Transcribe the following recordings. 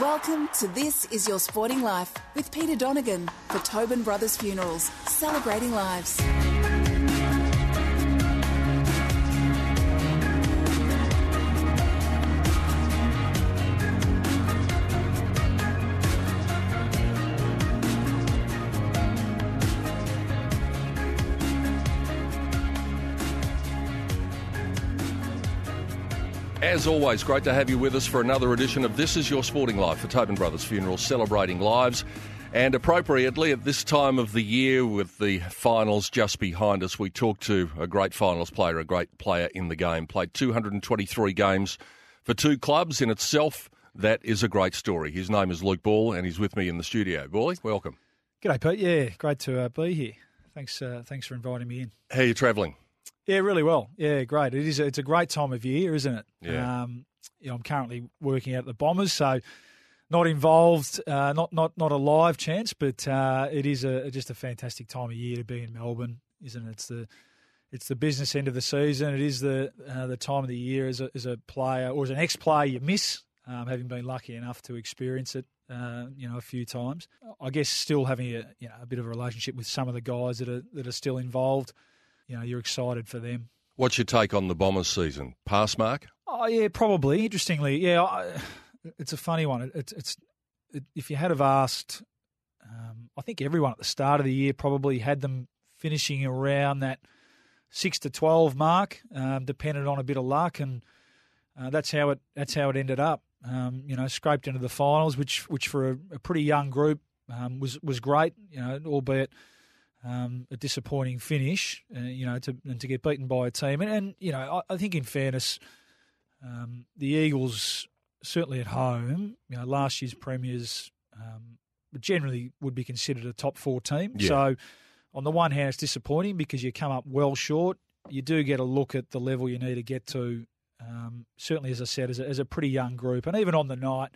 Welcome to This Is Your Sporting Life with Peter Donegan for Tobin Brothers Funerals, celebrating lives. As always, great to have you with us for another edition of This Is Your Sporting Life for Tobin Brothers Funeral, celebrating lives. And appropriately, at this time of the year, with the finals just behind us, we talk to a great finals player, a great player in the game. Played 223 games for two clubs in itself. That is a great story. His name is Luke Ball, and he's with me in the studio. Bally, welcome. G'day, Pete. Yeah, great to uh, be here. Thanks, uh, thanks for inviting me in. How are you travelling? Yeah, really well. Yeah, great. It is. A, it's a great time of year, isn't it? Yeah. Um, you know, I'm currently working out at the Bombers, so not involved, uh, not not not a live chance, but uh, it is a just a fantastic time of year to be in Melbourne, isn't it? It's the it's the business end of the season. It is the uh, the time of the year as a, as a player or as an ex player you miss, um, having been lucky enough to experience it. Uh, you know, a few times. I guess still having a you know a bit of a relationship with some of the guys that are that are still involved. You know, you're excited for them. What's your take on the Bombers season? Pass mark? Oh yeah, probably. Interestingly, yeah, I, it's a funny one. It, it's it's it, if you had have asked, um, I think everyone at the start of the year probably had them finishing around that six to twelve mark, um, depended on a bit of luck, and uh, that's how it that's how it ended up. Um, you know, scraped into the finals, which which for a, a pretty young group um, was was great. You know, albeit um, a disappointing finish. Uh, you know, to and to get beaten by a team, and, and you know, I, I think in fairness, um, the Eagles certainly at home, you know, last year's premiers um, generally would be considered a top four team. Yeah. So, on the one hand, it's disappointing because you come up well short. You do get a look at the level you need to get to. Um, certainly, as I said, as a, as a pretty young group, and even on the night,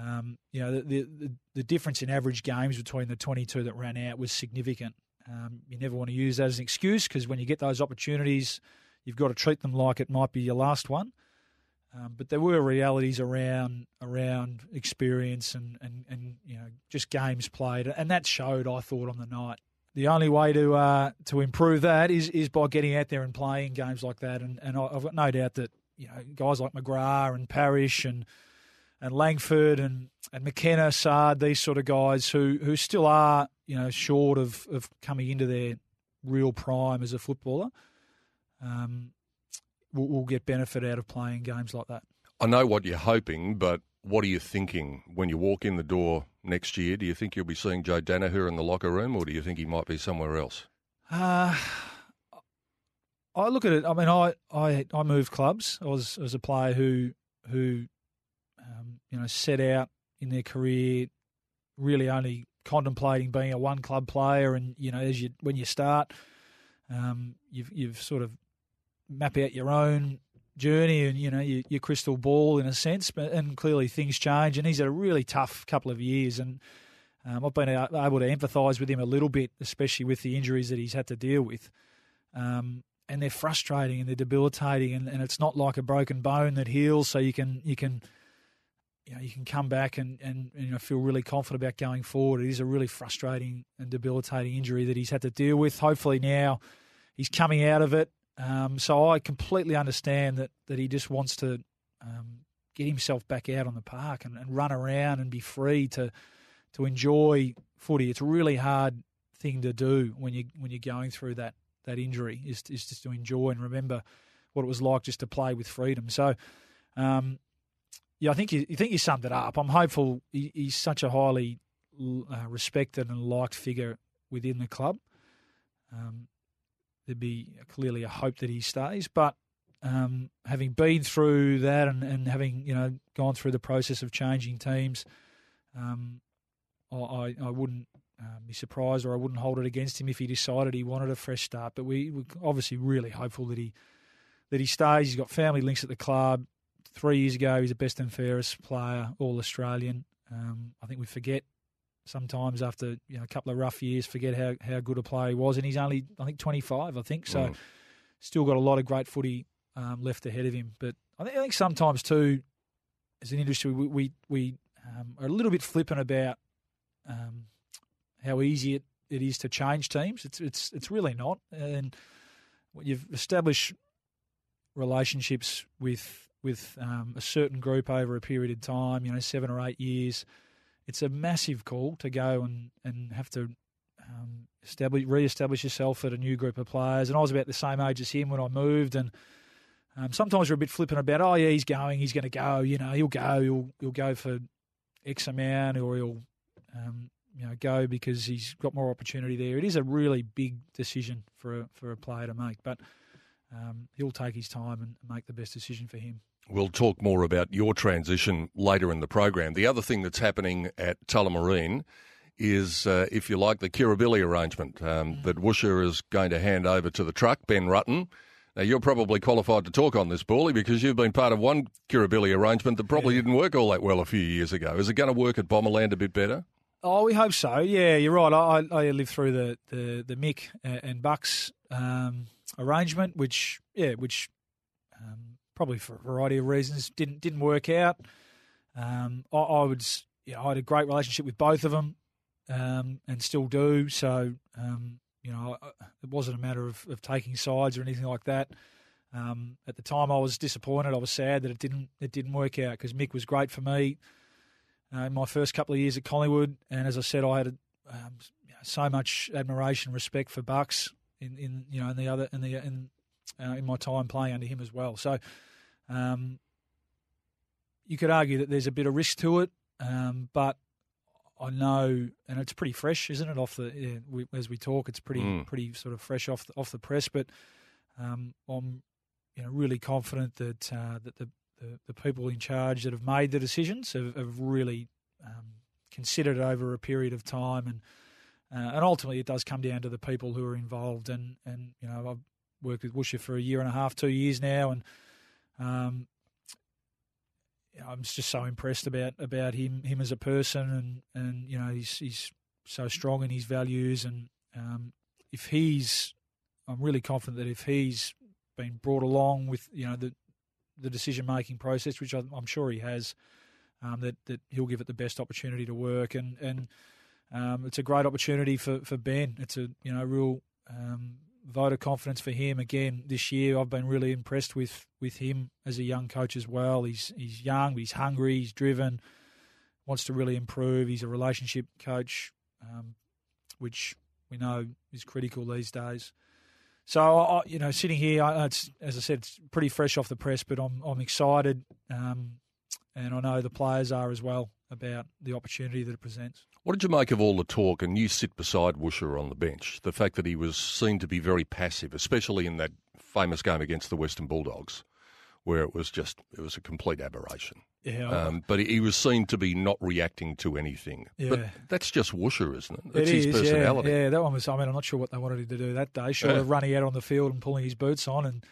um, you know, the, the the difference in average games between the 22 that ran out was significant. Um, you never want to use that as an excuse because when you get those opportunities, you've got to treat them like it might be your last one. Um, but there were realities around around experience and, and, and you know just games played, and that showed. I thought on the night. The only way to uh, to improve that is is by getting out there and playing games like that, and and I've got no doubt that you know guys like McGrath and Parrish and and Langford and and McKenna, Sard, these sort of guys who who still are you know short of of coming into their real prime as a footballer. Um, will, will get benefit out of playing games like that. I know what you're hoping, but what are you thinking when you walk in the door next year? Do you think you'll be seeing Joe Daniher in the locker room, or do you think he might be somewhere else? Uh, I look at it. I mean, I I, I moved clubs. I was as a player who who um, you know set out in their career really only contemplating being a one club player, and you know as you when you start, um, you've you've sort of map out your own journey and you know your, your crystal ball in a sense. But and clearly things change, and he's had a really tough couple of years, and um, I've been able to empathise with him a little bit, especially with the injuries that he's had to deal with. Um, and they're frustrating and they're debilitating, and, and it's not like a broken bone that heals, so you can you can you know you can come back and, and you know feel really confident about going forward. It is a really frustrating and debilitating injury that he's had to deal with. Hopefully now he's coming out of it. Um, so I completely understand that that he just wants to um, get himself back out on the park and, and run around and be free to to enjoy footy. It's a really hard thing to do when you when you're going through that that injury is is just to enjoy and remember what it was like just to play with freedom. So, um, yeah, I think you, you think you summed it up. I'm hopeful. He, he's such a highly uh, respected and liked figure within the club. Um, there'd be clearly a hope that he stays, but um, having been through that and, and having you know gone through the process of changing teams, um, I, I wouldn't um, be surprised or I wouldn't hold it against him if he decided he wanted a fresh start. But we, we're obviously really hopeful that he that he stays. He's got family links at the club. Three years ago, he's the best and fairest player, all Australian. Um, I think we forget sometimes after you know a couple of rough years, forget how, how good a player he was, and he's only I think 25, I think. So Mm. still got a lot of great footy um, left ahead of him. But I think, I think sometimes too, as an industry, we we, we um, are a little bit flippant about um, how easy it, it is to change teams. It's it's it's really not, and you've established relationships with with um, a certain group over a period of time, you know, seven or eight years. It's a massive call to go and, and have to um, establish re-establish yourself at a new group of players. And I was about the same age as him when I moved, and um, sometimes we're a bit flippant about, oh yeah, he's going, he's going to go. You know, he'll go, he'll he'll go for X amount, or he'll um, you know go because he's got more opportunity there. It is a really big decision for a, for a player to make, but um, he'll take his time and make the best decision for him. We'll talk more about your transition later in the program. The other thing that's happening at Tullamarine is, uh, if you like, the Kirribilli arrangement um, that Woosha is going to hand over to the truck, Ben Rutten. Now, you're probably qualified to talk on this, Bally, because you've been part of one Kirribilli arrangement that probably didn't work all that well a few years ago. Is it going to work at Bomberland a bit better? Oh, we hope so. Yeah, you're right. I, I lived through the the, the Mick and Bucks um, arrangement, which yeah, which um, probably for a variety of reasons didn't didn't work out. Um, I, I would, you know, I had a great relationship with both of them, um, and still do. So, um, you know, it wasn't a matter of, of taking sides or anything like that. Um, at the time, I was disappointed. I was sad that it didn't it didn't work out because Mick was great for me uh, in my first couple of years at Collingwood, and as I said, I had um, you know, so much admiration, respect for Bucks in, in you know in the other in the in uh, in my time playing under him as well. So um, you could argue that there's a bit of risk to it, um, but I know, and it's pretty fresh, isn't it? Off the yeah, we, as we talk, it's pretty Mm. pretty sort of fresh off the, off the press, but um, I'm you know really confident that uh, that the, the the people in charge that have made the decisions have, have really um, considered it over a period of time, and uh, and ultimately it does come down to the people who are involved. And and you know I've worked with Woosha for a year and a half, two years now, and um, I'm just so impressed about about him him as a person, and and you know he's he's so strong in his values, and um, if he's, I'm really confident that if he's been brought along with you know the the decision making process, which I'm, sure he has, um, that that he'll give it the best opportunity to work, and and um, it's a great opportunity for, for Ben. It's a you know real um, vote of confidence for him again this year. I've been really impressed with with him as a young coach as well. He's he's young, he's hungry, he's driven, wants to really improve. He's a relationship coach, um, which we know is critical these days. So, I, you know, sitting here, I, it's, as I said, it's pretty fresh off the press, but I'm I'm excited, um, and I know the players are as well about the opportunity that it presents. What did you make of all the talk? And you sit beside Woosha on the bench. The fact that he was seen to be very passive, especially in that famous game against the Western Bulldogs, where it was just it was a complete aberration. Yeah, Um, but he was seen to be not reacting to anything. But Yeah. that's just Woosha, isn't it? That's It his is, personality. Yeah, yeah, that one was. I mean, I'm not sure what they wanted him to do that day. Short Yeah. of running out on the field and pulling his boots on and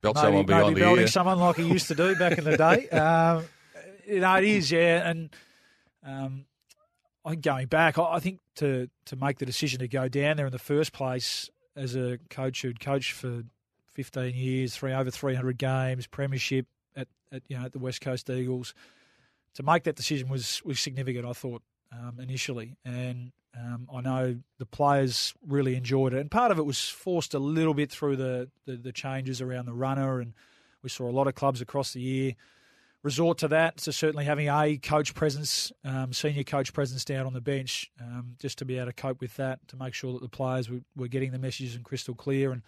Belt maybe, someone maybe the belting ear. someone like he used to do back in the day. Um, you know, it is, yeah. And um, I think going back, I, I think to to make the decision to go down there in the first place as a coach who'd coached for 15 years, three over 300 games, premiership at, at you know at the West Coast Eagles, to make that decision was was significant. I thought um, initially, and um, I know the players really enjoyed it, and part of it was forced a little bit through the, the, the changes around the runner, and we saw a lot of clubs across the year resort to that. So certainly having a coach presence, um, senior coach presence down on the bench, um, just to be able to cope with that, to make sure that the players were, were getting the messages and crystal clear, and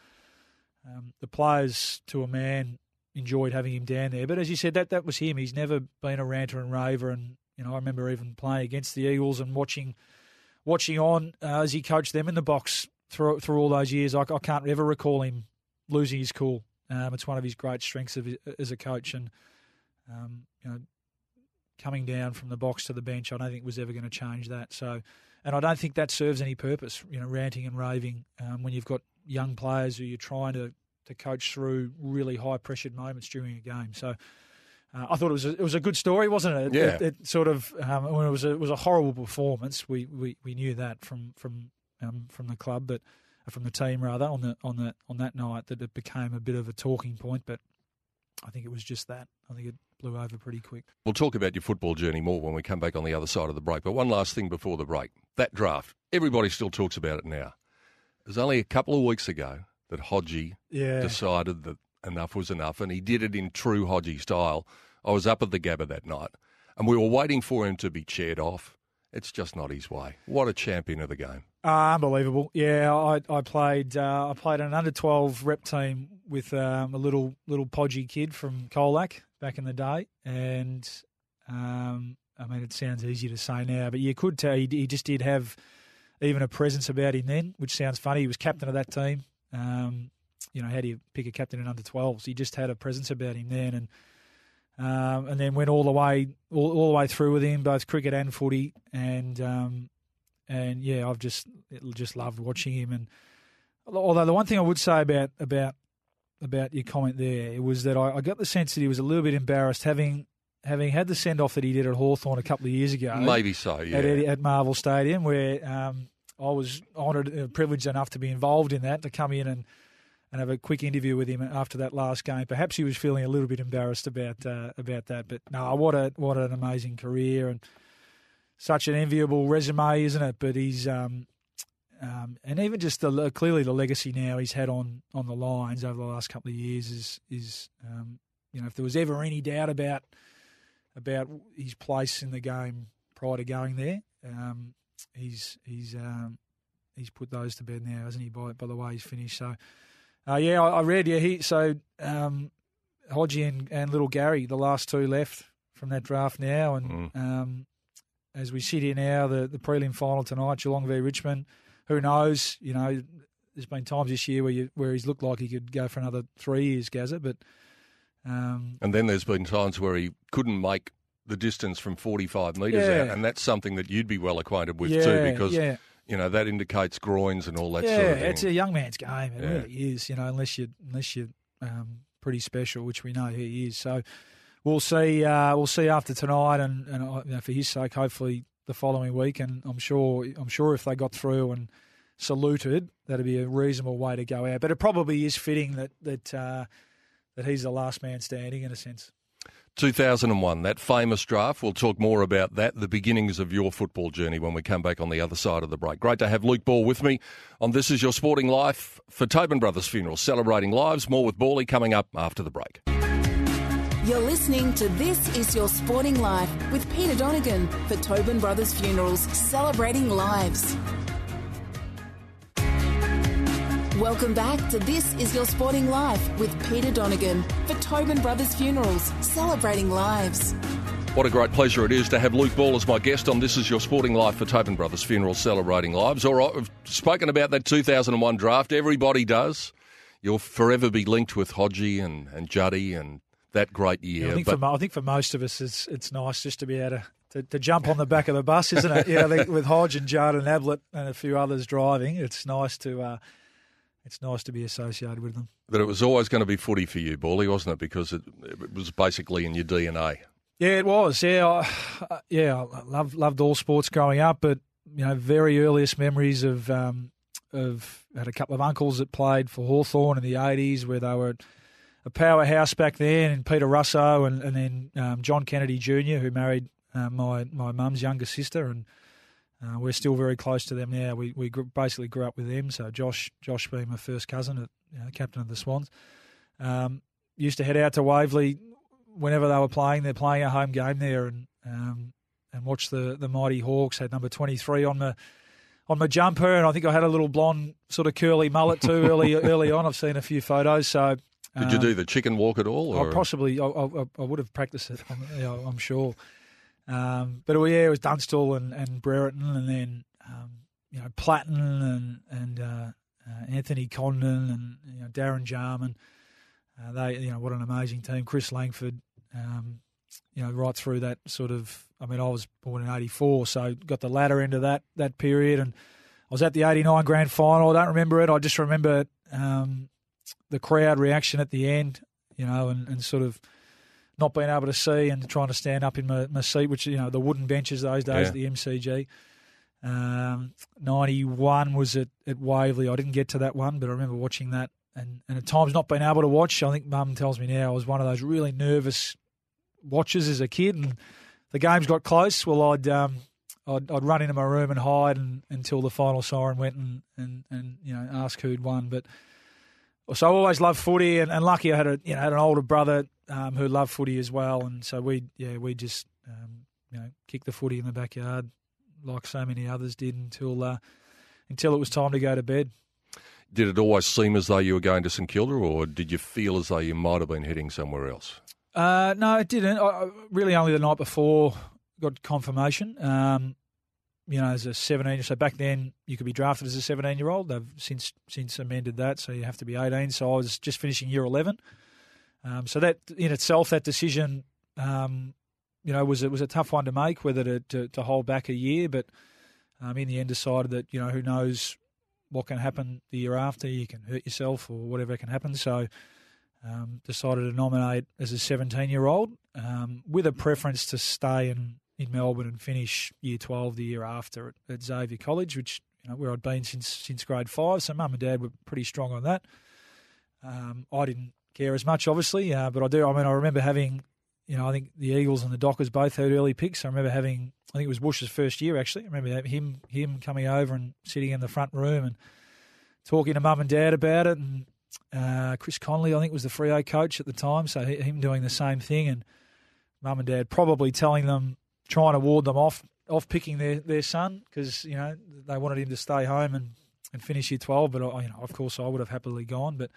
um, the players to a man enjoyed having him down there. But as you said, that that was him. He's never been a ranter and raver, and you know I remember even playing against the Eagles and watching watching on uh, as he coached them in the box through through all those years. I, I can't ever recall him losing his cool. Um, it's one of his great strengths of, as a coach, and um, you know, coming down from the box to the bench, I don't think was ever going to change that. So, and I don't think that serves any purpose. You know, ranting and raving um, when you've got young players who you're trying to to coach through really high pressured moments during a game. So. Uh, I thought it was a, it was a good story, wasn't it? Yeah. It, it sort of um, when it was a, it was a horrible performance. We, we, we knew that from from um, from the club, but uh, from the team rather on the on the on that night that it became a bit of a talking point. But I think it was just that. I think it blew over pretty quick. We'll talk about your football journey more when we come back on the other side of the break. But one last thing before the break that draft, everybody still talks about it now. It was only a couple of weeks ago that Hodgie Yeah. decided that enough was enough, and he did it in true Hodgie style. I was up at the Gabba that night, and we were waiting for him to be chaired off. It's just not his way. What a champion of the game. Uh, unbelievable. Yeah, I, I played uh, I played an under twelve rep team with um, a little little podgy kid from Colac back in the day, and um, I mean it sounds easy to say now, but you could tell he, he just did have even a presence about him then, which sounds funny. He was captain of that team. Um, you know, how do you pick a captain in under 12s? He just had a presence about him then, and um, and then went all the way all, all the way through with him, both cricket and footy, and um, and yeah, I've just just loved watching him. And although the one thing I would say about about about your comment there It was that I, I got the sense that he was a little bit embarrassed having having had the send off that he did at Hawthorn a couple of years ago Maybe so, yeah. at, at Marvel Stadium, where um, I was honoured and privileged enough to be involved in that, to come in and, and have a quick interview with him after that last game. Perhaps he was feeling a little bit embarrassed about uh, about that, but no, what a what an amazing career and such an enviable resume, isn't it? But he's um, um, and even just the clearly the legacy now he's had on on the Lions over the last couple of years is is um, you know if there was ever any doubt about about his place in the game prior to going there. Um, he's he's um, he's put those to bed now, hasn't he? By by the way he's finished. So uh, yeah, I, I, read yeah he so um, Hodgie and, and little Gary, the last two left from that draft now, and mm. as we sit here now, the the prelim final tonight, Geelong v Richmond. Who knows? You know, there's been times this year where you, where he's looked like he could go for another three years, Gazza, but. Um, and then there's been times where he couldn't make the distance from 45 metres Yeah. out, and that's something that you'd be well acquainted with Yeah, too, because yeah. you know that indicates groins and all that yeah, sort of thing. it's a young man's game. It really is. You know, unless you unless you're um, pretty special, which we know he is. So we'll see. Uh, we'll see after tonight, and and uh, you know, for his sake, hopefully the following week. And I'm sure I'm sure if they got through and saluted, that'd be a reasonable way to go out. But it probably is fitting that that uh, that he's the last man standing in a sense. 2001, that famous draft. We'll talk more about that, the beginnings of your football journey when we come back on the other side of the break. Great to have Luke Ball with me on This Is Your Sporting Life for Tobin Brothers Funeral, celebrating lives. More with Bally coming up after the break. You're listening to This Is Your Sporting Life with Peter Donegan for Tobin Brothers Funerals, celebrating lives. Welcome back to This Is Your Sporting Life with Peter Donegan for Tobin Brothers Funerals, celebrating lives. What a great pleasure it is to have Luke Ball as my guest on This Is Your Sporting Life for Tobin Brothers Funeral Celebrating Lives. All right, we've spoken about that 2001 draft. Everybody does. You'll forever be linked with Hodgie and, and Juddy and that great year. I think but for I think for most of us, it's it's nice just to be able to, to, to jump on the back of the bus, isn't it? Yeah, with Hodge and Jard and Ablett and a few others driving, it's nice to uh, it's nice to be associated with them. that it was always going to be footy for you, Bally, wasn't it? Because it, it was basically in your DNA. Yeah, it was. Yeah, I, uh, yeah, I loved loved all sports growing up, but you know, very earliest memories of um, of had a couple of uncles that played for Hawthorn in the eighties, where they were a powerhouse back then, and Peter Russo, and, and then um, John Kennedy Jr., who married uh, my my mum's younger sister, and uh, we're still very close to them now. We we basically grew up with them. So Josh Josh being my first cousin, at, you know, captain of the Swans, um, used to head out to Waverley whenever they were playing, they're playing a home game there, and um, and watch the the mighty Hawks had number twenty three on the on my jumper, and I think I had a little blonde sort of curly mullet too early early on. I've seen a few photos, so. Did you um, do the chicken walk at all? I possibly, I, I, I would have practiced it. I'm, you know, I'm sure. Um, but well, yeah, it was Dunstall and, and Brereton, and then um, you know Platten and and uh, uh, Anthony Condon and you know Darren Jarman. Uh, they, you know, what an amazing team. Chris Langford, um, you know, right through that sort of. I mean, I was born in '84, so got the latter end of that that period, and I was at the '89 grand final. I don't remember it. I just remember um, the crowd reaction at the end, you know, and, and sort of not being able to see and trying to stand up in my, my seat, which, you know, the wooden benches those days Yeah. at the MCG. Um, 91 was at, at Waverley. I didn't get to that one, but I remember watching that and, and at times not being able to watch. I think mum tells me now I was one of those really nervous watchers as a kid. And the games got close. Well, I'd, um, I'd, I'd run into my room and hide and, until the final siren went and, and, and, you know, ask who'd won. But so I always loved footy, and, and lucky I had a you know had an older brother um, who loved footy as well, and so we yeah we just um, you know kicked the footy in the backyard like so many others did until uh, until it was time to go to bed. Did it always seem as though you were going to St Kilda, or did you feel as though you might have been heading somewhere else? Uh, no, it didn't. I, I- really, only the night before got confirmation. Um, you know, as a seventeen, so back then you could be drafted as a seventeen-year-old. They've since since amended that, so you have to be eighteen. So I was just finishing year eleven. Um, so that in itself, that decision, um, you know, was it was a tough one to make, whether to to, to hold back a year. But um, in the end, decided that you know who knows what can happen the year after. You can hurt yourself or whatever can happen. So um, decided to nominate as a 17 year old um, with a preference to stay in, in Melbourne and finish year 12 the year after at, at Xavier College, which you know where I'd been since since grade five. So mum and dad were pretty strong on that. Um, I didn't care as much, obviously, uh, but I do. I mean, I remember having, you know, I think the Eagles and the Dockers both had early picks. I remember having, I think it was Bush's first year actually. I remember him him coming over and sitting in the front room and talking to mum and dad about it, and uh, Chris Connolly, I think, was the Freo coach at the time, so he, him doing the same thing, and mum and dad probably telling them, trying to ward them off off picking their, their son because you know they wanted him to stay home and, and finish year twelve. But I, you know, of course, I would have happily gone. But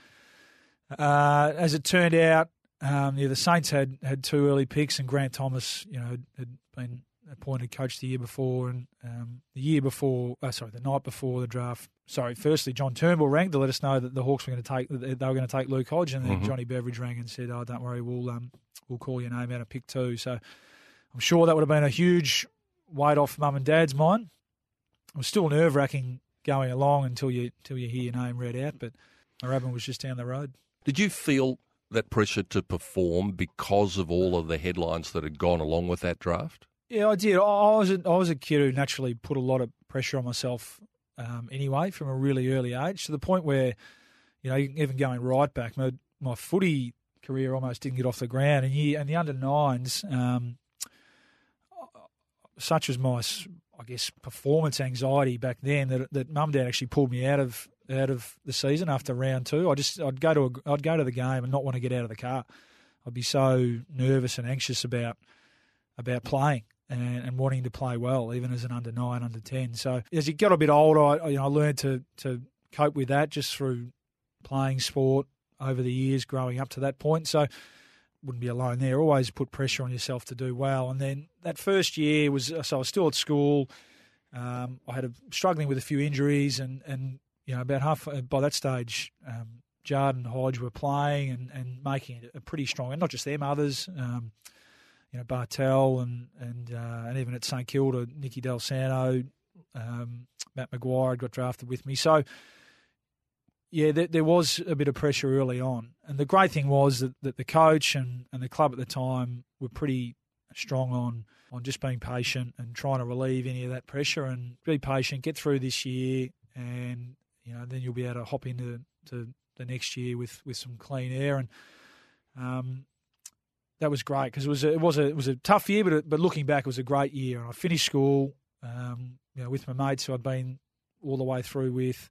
uh, as it turned out, um, yeah, the Saints had had two early picks, and Grant Thomas, you know, had, been appointed coach the year before, and um, the year before, uh, sorry, the night before the draft. Sorry, firstly, John Turnbull rang to let us know that the Hawks were going to take they were going to take Luke Hodge, and then Mhm. Johnny Beveridge rang and said, "Oh, don't worry, we'll um, we'll call your name out of pick two. So I'm sure that would have been a huge weight off mum and dad's mind. It was still nerve wracking going along until you until you hear your name read out, but Moorabbin was just down the road. Did you feel that pressure to perform because of all of the headlines that had gone along with that draft? Yeah, I did. I was a, I was a kid who naturally put a lot of pressure on myself um, anyway from a really early age to the point where, you know, even going right back, my, my footy career almost didn't get off the ground. And, you, and the under nines, um, such as my, I guess, performance anxiety back then that that mum dad actually pulled me out of out of the season after round two. I just I'd go to a, I'd go to the game and not want to get out of the car. I'd be so nervous and anxious about about playing and, and wanting to play well, even as an under nine, under ten. So as you got a bit older, I you know I learned to to cope with that just through playing sport over the years, growing up to that point. So wouldn't be alone there. Always put pressure on yourself to do well. And then that first year was so I was still at school. Um, I had a, struggling with a few injuries, and and you know about half by that stage. Um, and Hodge were playing and, and making it a pretty strong, and not just them, others. Um, you know Bartel and and uh, and even at St Kilda, Nicky Dal Santo, um, Matt Maguire got drafted with me. So yeah, there, there was a bit of pressure early on, and the great thing was that, that the coach and, and the club at the time were pretty strong on on just being patient and trying to relieve any of that pressure and be patient, get through this year, and you know then you'll be able to hop into to the next year with, with some clean air and um, that was great because it was a, it was a it was a tough year, but it, but looking back, it was a great year. And I finished school, um, you know, with my mates who I'd been all the way through with.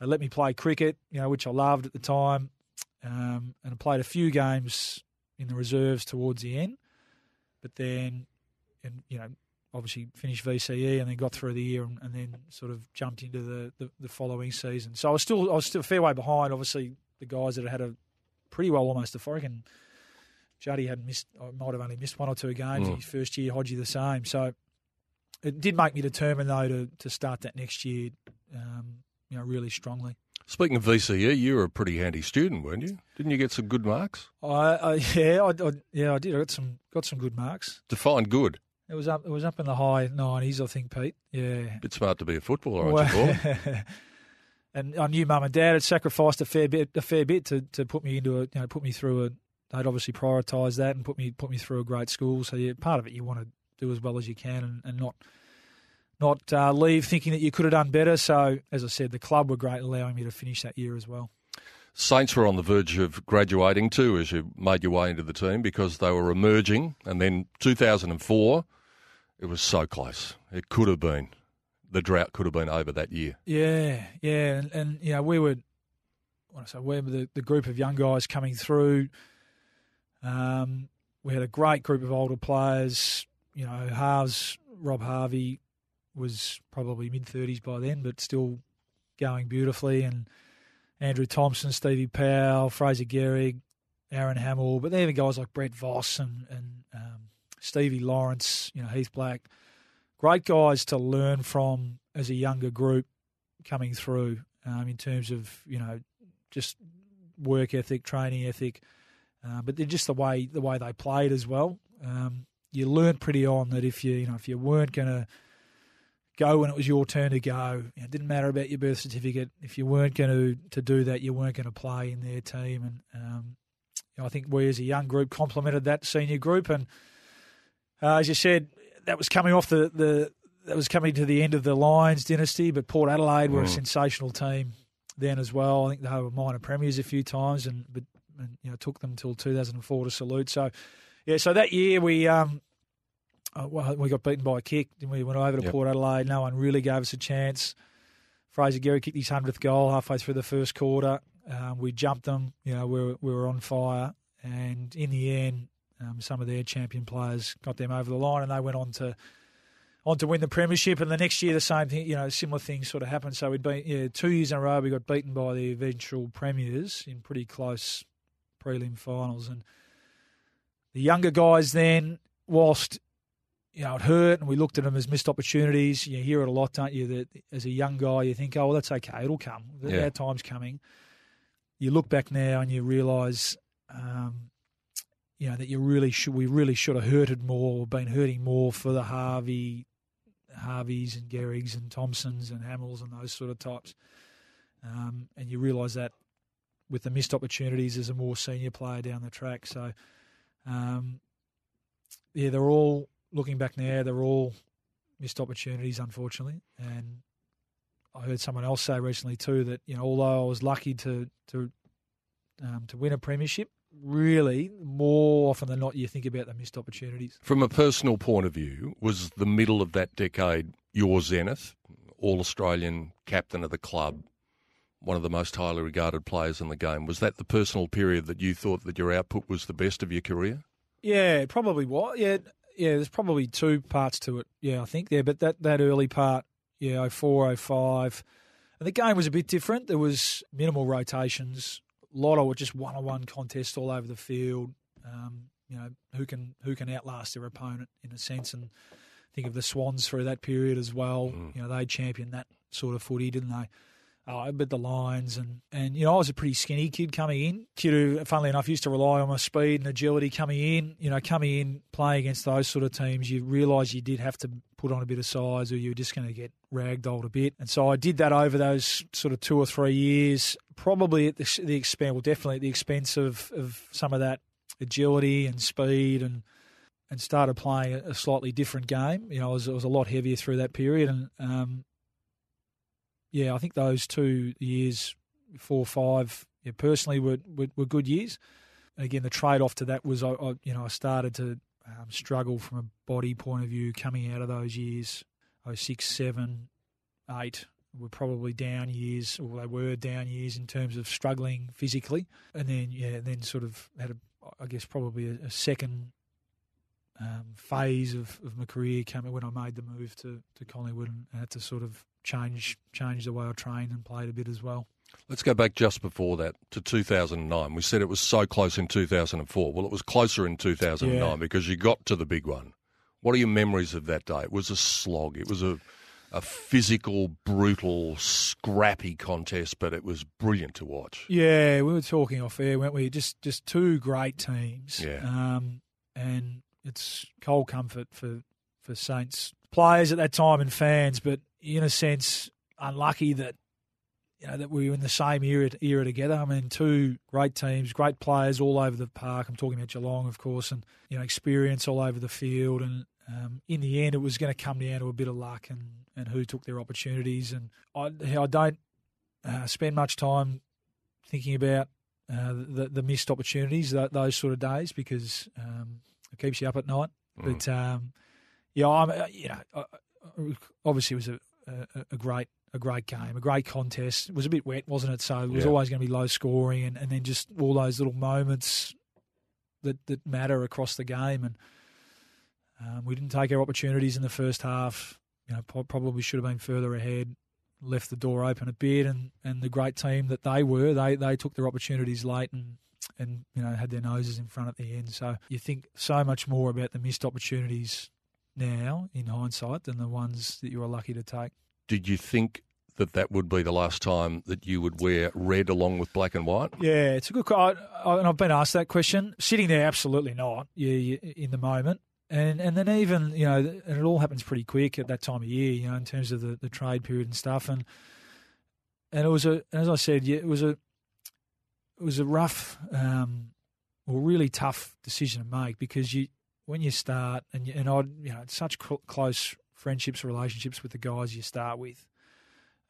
They let me play cricket, you know, which I loved at the time, um, and I played a few games, in the reserves towards the end, but then, and you know, obviously finished VCE and then got through the year and, and then sort of jumped into the, the, the, following season. So I was still I was still a fair way behind. Obviously, the guys that had a pretty well almost a foreign. And Juddy had missed, I might have only missed one or two games mm. his first year. Hodgie the same. So it did make me determined though to to start that next year, um, you know, really strongly. Speaking of VCE, you were a pretty handy student, weren't you? Didn't you get some good marks? I, I yeah, I, I, yeah, I did. I got some got some good marks. Define good. It was up. It was up in the high nineties, I think, Pete. Yeah. Bit smart to be a footballer, aren't well, you, and I knew mum and dad had sacrificed a fair bit, a fair bit to, to put me into a, you know, put me through a. They'd obviously prioritised that and put me put me through a great school. So yeah, part of it you want to do as well as you can and, and not not uh, leave thinking that you could have done better. So as I said, the club were great, allowing me to finish that year as well. Saints were on the verge of graduating too as you made your way into the team because they were emerging, and then 2004 it was so close. It could have been. The drought could have been over that year. Yeah, yeah, and, and you know we were, what I say, we were the, the group of young guys coming through. Um, we had a great group of older players. You know, Harves, Rob Harvey was probably mid thirties by then, but still going beautifully, and Andrew Thompson, Stevie Powell, Fraser Gehrig, Aaron Hamill, but then even guys like Brett Voss and and um, Stevie Lawrence, you know, Heath Black, great guys to learn from as a younger group coming through um, in terms of you know just work ethic, training ethic, uh, but just the way the way they played as well. Um, you learned pretty on that if you you know if you weren't going to go when it was your turn to go, it didn't matter about your birth certificate. If you weren't going to to do that, you weren't going to play in their team. And um, you know, I think we as a young group complemented that senior group and uh, as you said, that was coming off the, the that was coming to the end of the Lions dynasty, but Port Adelaide were mm. a sensational team then as well. I think they were minor premiers a few times, and but and, you know took them until 2004 to salute. So yeah, so that year we um uh, well, we got beaten by a kick, and we went over to yep. Port Adelaide. No one really gave us a chance. Fraser Gehrig kicked his hundredth goal halfway through the first quarter. Um, we jumped them. You know, we were, we were on fire, and in the end, um, some of their champion players got them over the line, and they went on to on to win the premiership. And the next year, the same thing, you know, similar things sort of happened. So we'd been yeah, two years in a row, we got beaten by the eventual premiers in pretty close prelim finals, and the younger guys then, whilst you know, it hurt, and we looked at them as missed opportunities. You hear it a lot, don't you? That as a young guy, you think, "Oh, well, that's okay; it'll come. Yeah. Our time's coming." You look back now and you realise um, you know that you really should we really should have hurted more, been hurting more for the Harvey, Harveys and Gehrigs and Thompsons and Hamills and those sort of types. Um, and you realise that with the missed opportunities as a more senior player down the track. So, um, yeah, they're all looking back now. They're all missed opportunities, unfortunately. And I heard someone else say recently too that you know although I was lucky to to um, to win a premiership, really, more often than not, you think about the missed opportunities. From a personal point of view, was the middle of that decade your zenith? All Australian captain of the club, one of the most highly regarded players in the game. Was that the personal period that you thought that your output was the best of your career? Yeah, probably was. Yeah, yeah. There's probably two parts to it. Yeah, I think there, but that that early part, yeah, 04, 05, and the game was a bit different. There was minimal rotations a lot of just one on one contests all over the field. Um, you know who can who can outlast their opponent in a sense, and think of the Swans through that period as well. Mm. You know they championed that sort of footy, didn't they? Uh, but the Lions and and you know I was a pretty skinny kid coming in. Kid who, funnily enough, used to rely on my speed and agility coming in. You know, coming in playing against those sort of teams, you realise you did have to put on a bit of size, or you were just going to get ragdolled a bit. And so I did that over those sort of two or three years, probably at the, the expense, well, definitely at the expense of of some of that agility and speed and and started playing a slightly different game. You know, it was, it was a lot heavier through that period, and um, yeah, I think those two years, four, five, yeah, personally were, were, were good years. And again, the trade off to that was, I, I, you know, I started to um, struggle from a body point of view coming out of those years. Oh, six, seven, eight were probably down years, or they were down years in terms of struggling physically. And then, yeah, then sort of had a, I guess probably a, a second um, phase of, of my career came when I made the move to, to Collingwood and had to sort of change change the way I trained and played a bit as well. Let's go back just before that to 2009. We said it was so close in 2004. Well, it was closer in 2009 Yeah. because you got to the big one. What are your memories of that day? It was a slog. It was a a physical, brutal, scrappy contest, but it was brilliant to watch. Yeah, we were talking off air, weren't we? Just just two great teams. Yeah. Um, and it's cold comfort for, for Saints players at that time and fans, but in a sense, unlucky that you know that we were in the same era era together. I mean, two great teams, great players all over the park. I'm talking about Geelong, of course, and you know experience all over the field. And um, in the end, it was going to come down to a bit of luck and, and who took their opportunities. And I I don't uh, spend much time thinking about uh, the the missed opportunities th- those sort of days because um, it keeps you up at night. But um, yeah, I'm uh, you know I- I- obviously it was a, a, a great a great game, a great contest. It was a bit wet, wasn't it? So it was Yeah. always going to be low scoring, and, and then just all those little moments that that matter across the game. And um, we didn't take our opportunities in the first half. You know, probably should have been further ahead. Left the door open a bit, and, and the great team that they were, they they took their opportunities late and and you know had their noses in front at the end. So you think so much more about the missed opportunities now in hindsight than the ones that you were lucky to take. Did you think that that would be the last time that you would wear red along with black and white? Yeah, it's a good. que- I, I, and I've been asked that question. Sitting there, absolutely not. Yeah, you, in the moment, and and then even you know, and it all happens pretty quick at that time of year. You know, in terms of the, the trade period and stuff, and and it was a, as I said, yeah, it was a, it was a rough, um, or really tough decision to make because you when you start and you, and I you know such cl- close friendships, relationships with the guys you start with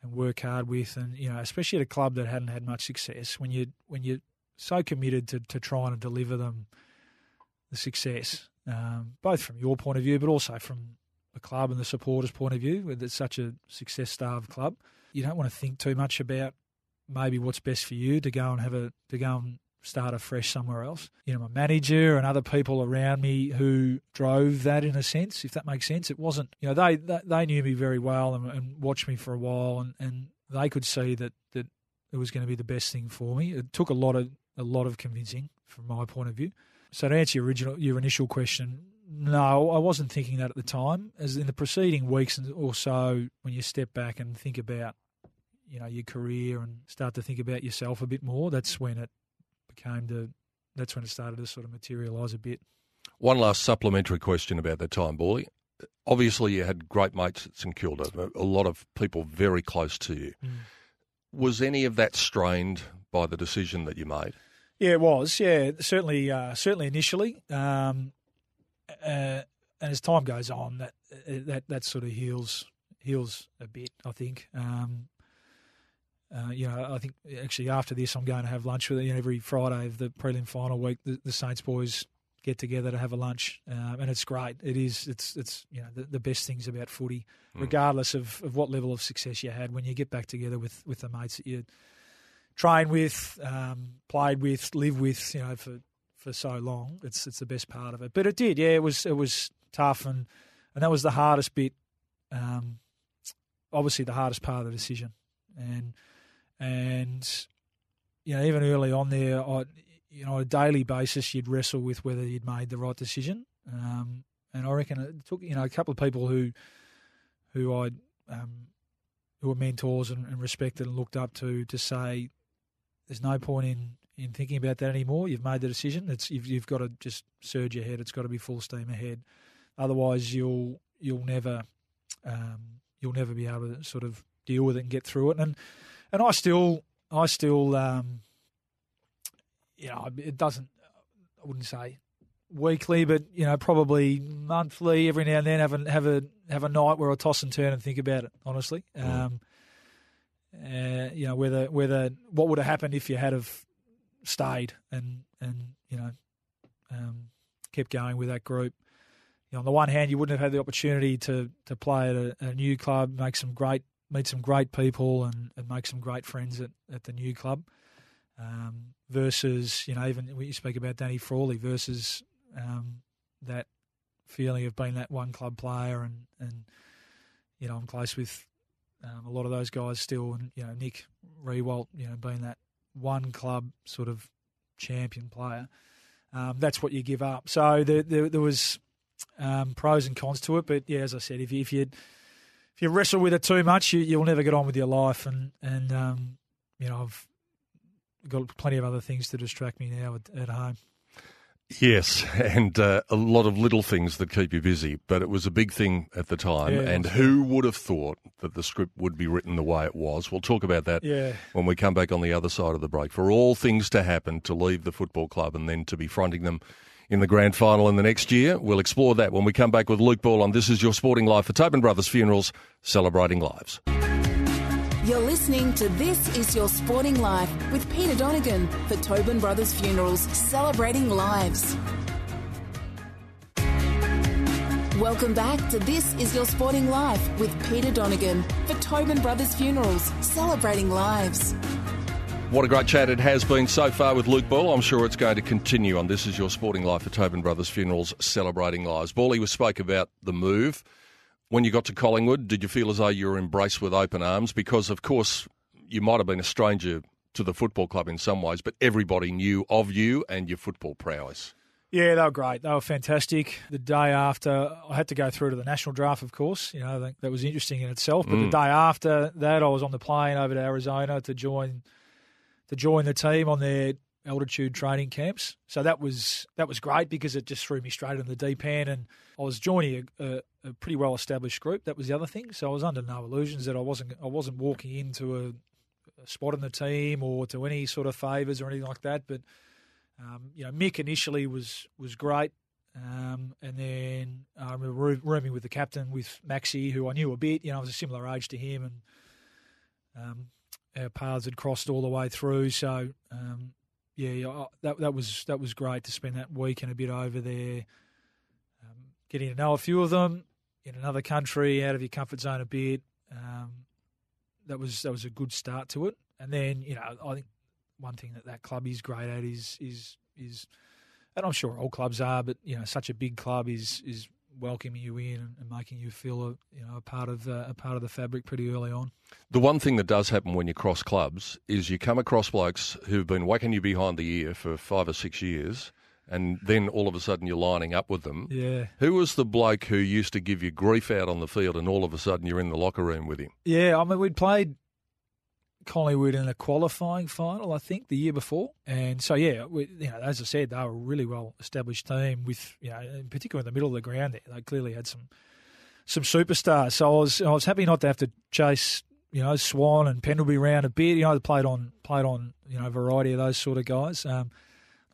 and work hard with, and you know, especially at a club that hadn't had much success, when you when you're so committed to, to trying to deliver them the success, um, both from your point of view, but also from the club and the supporters' point of view, with such a success-starved club, you don't want to think too much about maybe what's best for you to go and have a to go and start afresh somewhere else. You know, my manager and other people around me who drove that in a sense, if that makes sense. It wasn't, you know, they they, knew me very well and, and watched me for a while, and, and they could see that that it was going to be the best thing for me. It took a lot of a lot of convincing from my point of view. So to answer your original your initial question, no, I wasn't thinking that at the time. As in the preceding weeks or so, when you step back and think about you know your career and start to think about yourself a bit more, that's when it became to that's when it started to sort of materialise a bit. One last supplementary question about that time, Bally. Obviously, you had great mates at St Kilda, a lot of people very close to you. Was any of that strained by the decision that you made? Yeah, it was. Yeah, certainly, uh, certainly initially, um, uh, and as time goes on, that that that sort of heals heals a bit. I think. Um, uh, you know, I think actually after this, I'm going to have lunch with you know, every Friday of the prelim final week. The, the Saints boys get together to have a lunch, um, and it's great. It is. It's it's you know the, the best things about footy, regardless of, of what level of success you had when you get back together with with the mates that you trained with, um, played with, lived with, you know, for, for so long. It's it's the best part of it. But it did, yeah. It was it was tough, and and that was the hardest bit. Um, obviously, the hardest part of the decision, and and you know, even early on there, I you know, on a daily basis, you'd wrestle with whether you'd made the right decision. Um, and I reckon it took you know a couple of people who who I um, who were mentors and, and respected and looked up to to say there's no point in, in thinking about that anymore. You've made the decision. It's you've, you've got to just surge ahead. It's got to be full steam ahead. Otherwise, you'll you'll never um, you'll never be able to sort of deal with it and get through it. And and I still I still um, you know it doesn't I wouldn't say weekly, but you know probably monthly. Every now and then have a have a have a night where I toss and turn and think about it. Honestly. Um, uh, you know whether whether what would have happened if you had have stayed and and you know um, kept going with that group. You know, on the one hand, you wouldn't have had the opportunity to to play at a, a new club, make some great meet some great people, and, and make some great friends at, at the new club. um, versus you know even you speak about Danny Frawley versus um, that feeling of being that one club player and and you know I'm close with um, a lot of those guys still and you know Nick Riewoldt, you know being that one club sort of champion player um, that's what you give up so there there, there was um, pros and cons to it but yeah as I said if if you if you wrestle with it too much you, you'll never get on with your life and and um, you know I've got plenty of other things to distract me now at, at home. Yes, and uh, a lot of little things that keep you busy, but it was a big thing at the time. Yeah, and who would have thought that the script would be written the way it was? We'll talk about that Yeah. when we come back on the other side of the break. For all things to happen, to leave the football club and then to be fronting them in the grand final in the next year, we'll explore that when we come back with Luke Ball on This Is Your Sporting Life for Tobin Brothers Funerals, celebrating lives. You're listening to This Is Your Sporting Life with Peter Donegan for Tobin Brothers Funerals, celebrating lives. Welcome back to This Is Your Sporting Life with Peter Donegan for Tobin Brothers Funerals, celebrating lives. What a great chat it has been so far with Luke Ball. I'm sure it's going to continue on This Is Your Sporting Life for Tobin Brothers Funerals, celebrating lives. Bally was spoke about the move. When you got to Collingwood, did you feel as though you were embraced with open arms? Because, of course, you might have been a stranger to the football club in some ways, but everybody knew of you and your football prowess. Yeah, they were great. They were fantastic. The day after, I had to go through to the national draft, of course. You know, that was interesting in itself. But the mm. day after that, I was on the plane over to Arizona to join to join the team on their altitude training camps. So that was that was great because it just threw me straight in the deep end, and I was joining a, a, a pretty well established group. That was the other thing. So I was under no illusions that I wasn't I wasn't walking into a, a spot in the team or to any sort of favours or anything like that. But um, you know, Mick initially was was great, um, and then I remember rooming with the captain with Maxi, who I knew a bit. You know, I was a similar age to him, and um, our paths had crossed all the way through. So um, yeah, that that was that was great to spend that week and a bit over there, um, getting to know a few of them in another country, out of your comfort zone a bit. Um, that was that was a good start to it. And then you know, I think one thing that that club is great at is is is, and I'm sure all clubs are, but you know, such a big club is is welcoming you in and, making you feel a you know a part of uh, a part of the fabric pretty early on. The one thing that does happen when you cross clubs is you come across blokes who've been whacking you behind the ear for five or six years, and then all of a sudden you're lining up with them. Yeah. Who was the bloke who used to give you grief out on the field, and all of a sudden you're in the locker room with him? Yeah, I mean, we'd played Collingwood in a qualifying final, I think, the year before, and so yeah, we, you know, as I said, they were a really well established team with, you know, in particular in the middle of the ground there, they clearly had some some superstars. So I was I was happy not to have to chase, you know, Swan and Pendlebury around a bit. You know, they played on played on you know a variety of those sort of guys. Um,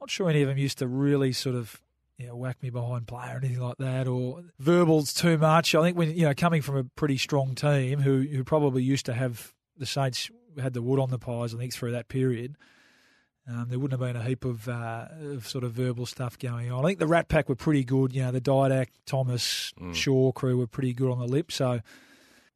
not sure any of them used to really sort of you know, whack me behind play or anything like that, or verbals too much. I think when you know coming from a pretty strong team who who probably used to have the Saints had the wood on the pies. I think through that period, um, there wouldn't have been a heap of, uh, of sort of verbal stuff going on. I think the Rat Pack were pretty good. You know, the Didak, Thomas, Shaw crew were pretty good on the lip. So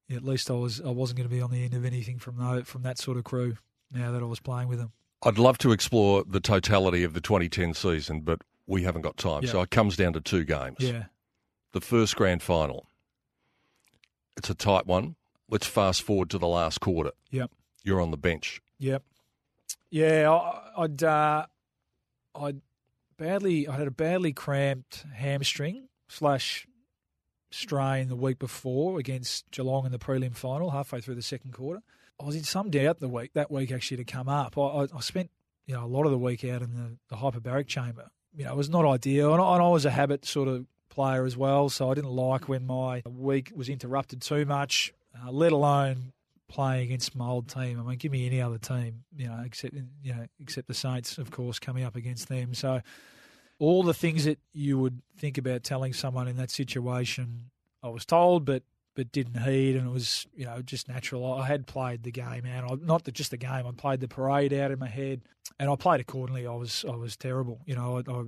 yeah, at least I was I wasn't going to be on the end of anything from that from that sort of crew. Now that I was playing with them. I'd love to explore the totality of the 2010 season, but we haven't got time. Yeah. So it comes down to two games. Yeah. The first grand final. It's a tight one. Let's fast forward to the last quarter. Yep. You're on the bench. Yep. Yeah, I, I'd uh, I'd badly I had a badly cramped hamstring slash strain the week before against Geelong in the prelim final, halfway through the second quarter. I was in some doubt the week that week actually to come up. I, I, I spent you know a lot of the week out in the, the hyperbaric chamber. You know, it was not ideal, and I, and I was a habit sort of player as well, so I didn't like when my week was interrupted too much, uh, let alone playing against my old team. I mean, give me any other team, you know, except you know, except the Saints, of course, coming up against them. So all the things that you would think about telling someone in that situation, I was told, but but didn't heed, and it was you know just natural. I had played the game out, I, not the, just the game. I played the parade out in my head, and I played accordingly. I was I was terrible. You know, I I,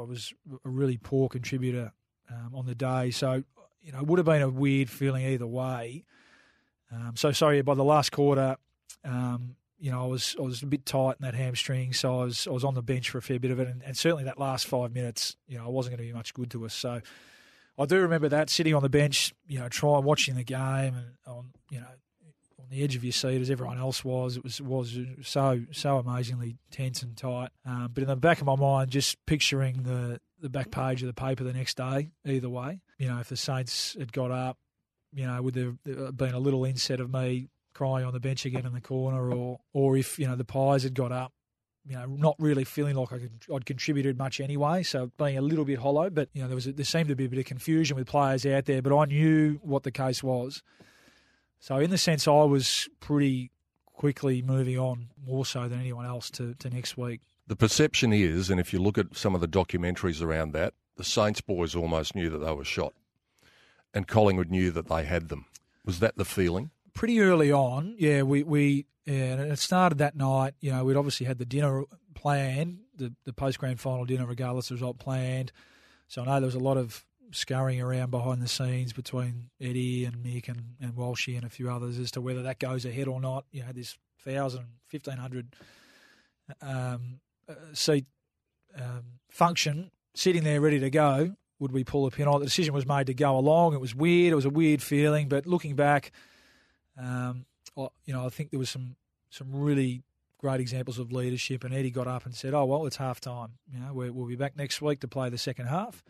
I was a really poor contributor um, on the day. So you know, it would have been a weird feeling either way. Um, so sorry, by the last quarter, um, you know, I was I was a bit tight in that hamstring, so I was I was on the bench for a fair bit of it, and, and certainly that last five minutes, you know, I wasn't going to be much good to us. So I do remember that sitting on the bench, you know, trying watching the game and on you know on the edge of your seat as everyone else was. It was was so so amazingly tense and tight. Um, but in the back of my mind, just picturing the the back page of the paper the next day. Either way, you know, if the Saints had got up, you know, would there have uh, been a little inset of me crying on the bench again in the corner, or or if you know the Pies had got up, you know, not really feeling like I could, I'd contributed much anyway, so being a little bit hollow. But you know, there was a, there seemed to be a bit of confusion with players out there, but I knew what the case was. So in the sense, I was pretty quickly moving on more so than anyone else to, to next week. The perception is, and if you look at some of the documentaries around that, the Saints boys almost knew that they were shot, and Collingwood knew that they had them. Was that the feeling? Pretty early on, yeah. We we yeah, and it started that night. You know, we'd obviously had the dinner planned, the the post grand final dinner, regardless of result, planned. So I know there was a lot of scurrying around behind the scenes between Eddie and Mick and, and Walshy and a few others as to whether that goes ahead or not. You know, this 1,000, 1,500 um, uh, seat um, function sitting there ready to go. Would we pull a pin on? The decision was made to go along. It was weird. It was a weird feeling. But looking back, um, you know, I think there was some some really great examples of leadership. And Eddie got up and said, "Oh well, it's half time. You know, we will be back next week to play the second half."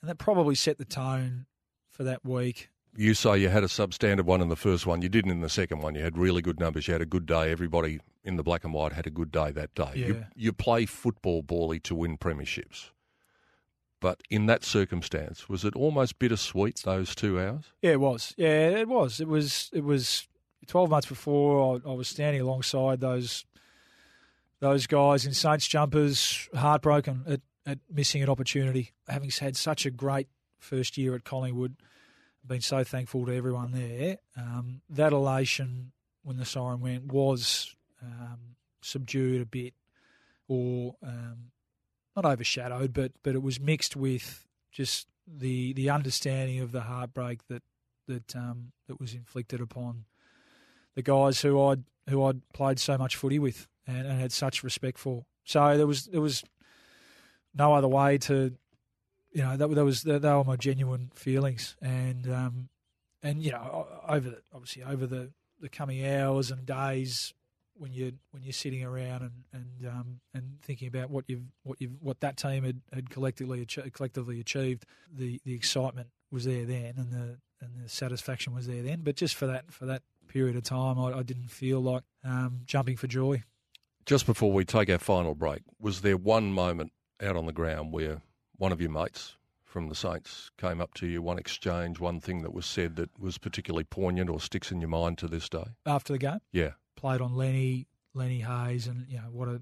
And that probably set the tone for that week. You say you had a substandard one in the first one. You didn't in the second one. You had really good numbers. You had a good day. Everybody in the black and white had a good day that day. Yeah. You, you play football, Bally, to win premierships. But in that circumstance, was it almost bittersweet those two hours? Yeah, it was. Yeah, it was. It was. It was. Twelve months before, I, I was standing alongside those those guys in Saints jumpers, heartbroken at, at missing an opportunity, having had such a great first year at Collingwood. Been so thankful to everyone there. Um, that elation when the siren went was um, subdued a bit, or um, not overshadowed, but but it was mixed with just the the understanding of the heartbreak that that um, that was inflicted upon the guys who I'd who I'd played so much footy with and, and had such respect for. So there was there was no other way to, you know, that, that was that, they were my genuine feelings, and um, and you know over the, obviously over the, the coming hours and days when you when you're sitting around and and um, and thinking about what you've what you've what that team had, had collectively collectively achieved, the the excitement was there then, and the and the satisfaction was there then. But just for that for that period of time, I, I didn't feel like um, jumping for joy. Just before we take our final break, was there one moment out on the ground where one of your mates from the Saints came up to you, one exchange, one thing that was said that was particularly poignant or sticks in your mind to this day? After the game, Yeah. Played on Lenny Lenny Hayes, and you know what a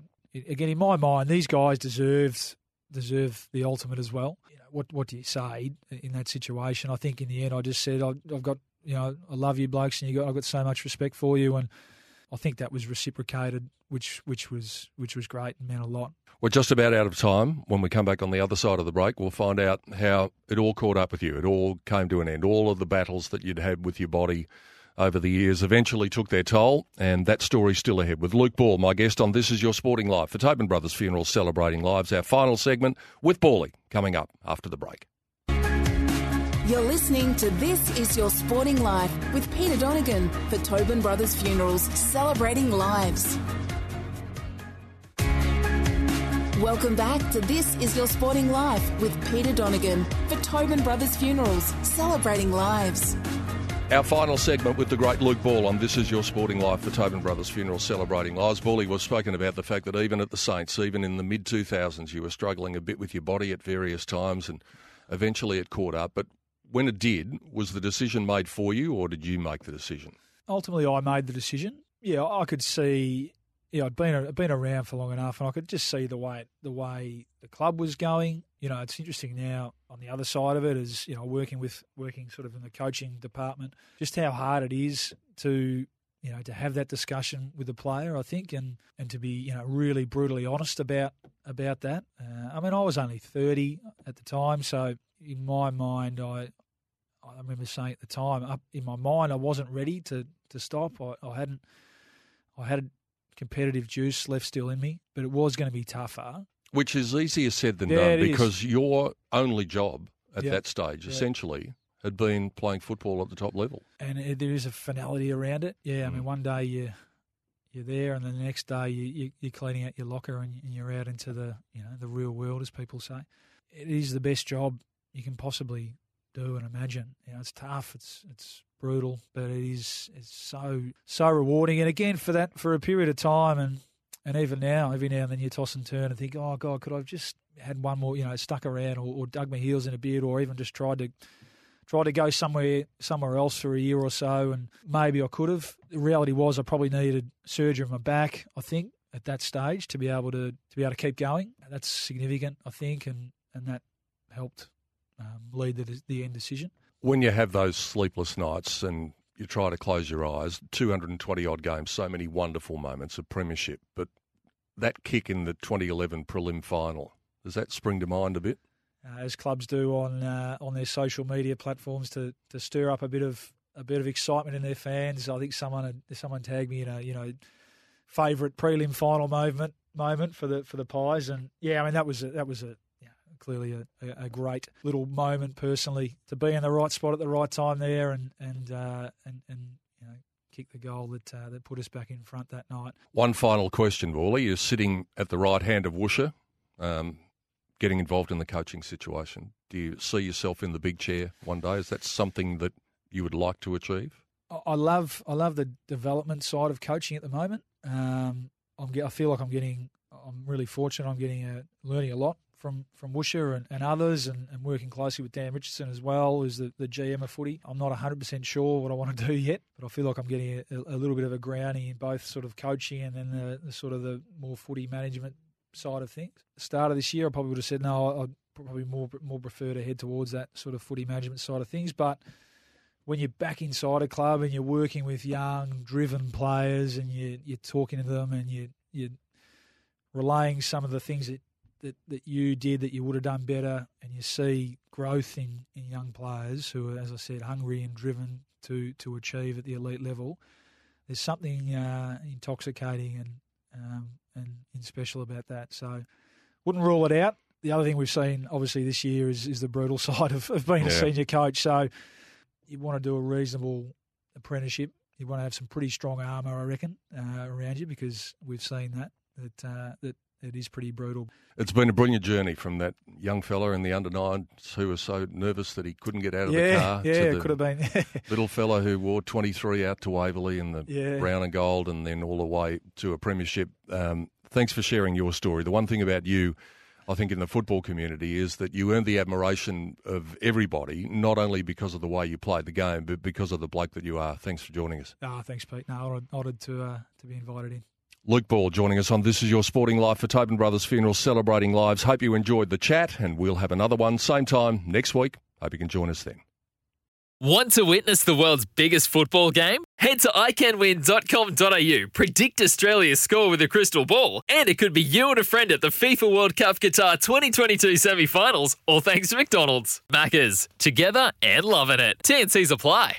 again in my mind these guys deserved deserve the ultimate as well. You know, what what do you say in that situation? I think in the end I just said I, I've got you know I love you blokes, and you got I've got so much respect for you, and I think that was reciprocated, which which was which was great and meant a lot. We're just about out of time. When we come back on the other side of the break, we'll find out how it all caught up with you. It all came to an end. All of the battles that you'd had with your body over the years eventually took their toll, and that story's still ahead. With Luke Ball, my guest on This Is Your Sporting Life for Tobin Brothers Funeral Celebrating Lives, our final segment with Bally coming up after the break. You're listening to This Is Your Sporting Life with Peter Donegan for Tobin Brothers Funerals, celebrating lives. Welcome back to This Is Your Sporting Life with Peter Donegan for Tobin Brothers Funerals, celebrating lives. Our final segment with the great Luke Ball on This Is Your Sporting Life for Tobin Brothers Funeral Celebrating Lives. Bally was spoken about the fact that even at the Saints, even in the mid 2000s, you were struggling a bit with your body at various times and eventually it caught up. But when it did, was the decision made for you or did you make the decision? ultimately I made the decision. Yeah, I could see. Yeah, I'd been been around for long enough, and I could just see the way the way the club was going. You know, it's interesting now on the other side of it is you know working with working sort of in the coaching department, just how hard it is to you know to have that discussion with the player. I think and and to be you know really brutally honest about about that. Uh, I mean, I was only thirty at the time, so in my mind, I I remember saying at the time, up in my mind, I wasn't ready to to stop. I, I hadn't, I had competitive juice left still in me, but it was going to be tougher. Which is easier said than Yeah, done it is. because your only job at Yeah. that stage, Yeah. essentially, had been playing football at the top level. and it, there is a finality around it. Yeah, I mean, mm. one day you you're there, and then the next day you, you you're cleaning out your locker and, and you're out into the you know the real world, as people say. It is the best job you can possibly do and imagine. You know, it's tough, it's it's brutal, but it is it's so so rewarding. And again, for that for a period of time, and and even now, every now and then you toss and turn and think, oh God, could I've just had one more, you know, stuck around or, or dug my heels in a bit, or even just tried to tried to go somewhere somewhere else for a year or so, and maybe I could have. The reality was I probably needed surgery on my back. I think at that stage to be able to to be able to keep going. That's significant, I think, and and that helped um, lead the the end decision. When you have those sleepless nights and you try to close your eyes, 220 odd games, so many wonderful moments of premiership, but that kick in the 2011 prelim final, does that spring to mind a bit? uh, as clubs do on uh, on their social media platforms to to stir up a bit of a bit of excitement in their fans. I think someone someone tagged me in a you know favourite prelim final moment moment for the for the Pies, and yeah, I mean that was a, that was a clearly a, a, great little moment personally to be in the right spot at the right time there, and and uh, and and you know kick the goal that uh, that put us back in front that night. One final question, Worley. You're sitting at the right hand of Woosha, um, getting involved in the coaching situation. Do you see yourself in the big chair one day? Is that something that you would like to achieve? I- I love I love the development side of coaching at the moment. Um, I'm I feel like I'm getting I'm really fortunate. I'm getting a, learning a lot from from Woosha and, and others, and, and working closely with Dan Richardson as well, who's the, the GM of footy. I'm not 100 percent sure what I want to do yet, but I feel like I'm getting a, a little bit of a grounding in both sort of coaching and then the, the sort of the more footy management side of things. Start of this year, I probably would have said no. I'd probably more more prefer to head towards that sort of footy management side of things, but when you're back inside a club and you're working with young, driven players and you, you're talking to them and you, you're relaying some of the things that, that, that you did that you would have done better and you see growth in, in young players who are, as I said, hungry and driven to, to achieve at the elite level, there's something uh, intoxicating and, um, and, and special about that. So wouldn't rule it out. The other thing we've seen, obviously, this year is, is the brutal side of, of being a senior coach. So you want to do a reasonable apprenticeship. You want to have some pretty strong armour, I reckon, uh, around you because we've seen that that uh, that it is pretty brutal. It's been a brilliant journey from that young fella in the under nines who was so nervous that he couldn't get out of the car yeah, to it the could have been. little fella who wore 23 out to Waverley in the Yeah. brown and gold and then all the way to a premiership. Um, thanks for sharing your story. The one thing about you, I think, in the football community is that you earned the admiration of everybody, not only because of the way you played the game, but because of the bloke that you are. Thanks for joining us. Ah, thanks, Pete. No, honoured, honoured to uh, to be invited in. Luke Ball joining us on This Is Your Sporting Life for Tobin Brothers Funeral, celebrating lives. Hope you enjoyed the chat, and we'll have another one same time next week. Hope you can join us then. Want to witness the world's biggest football game? Head to iCanWin.com.au, predict Australia's score with a crystal ball, and it could be you and a friend at the FIFA World Cup Qatar 2022 semi finals, all thanks to McDonald's. Maccas, together and loving it. TNCs apply.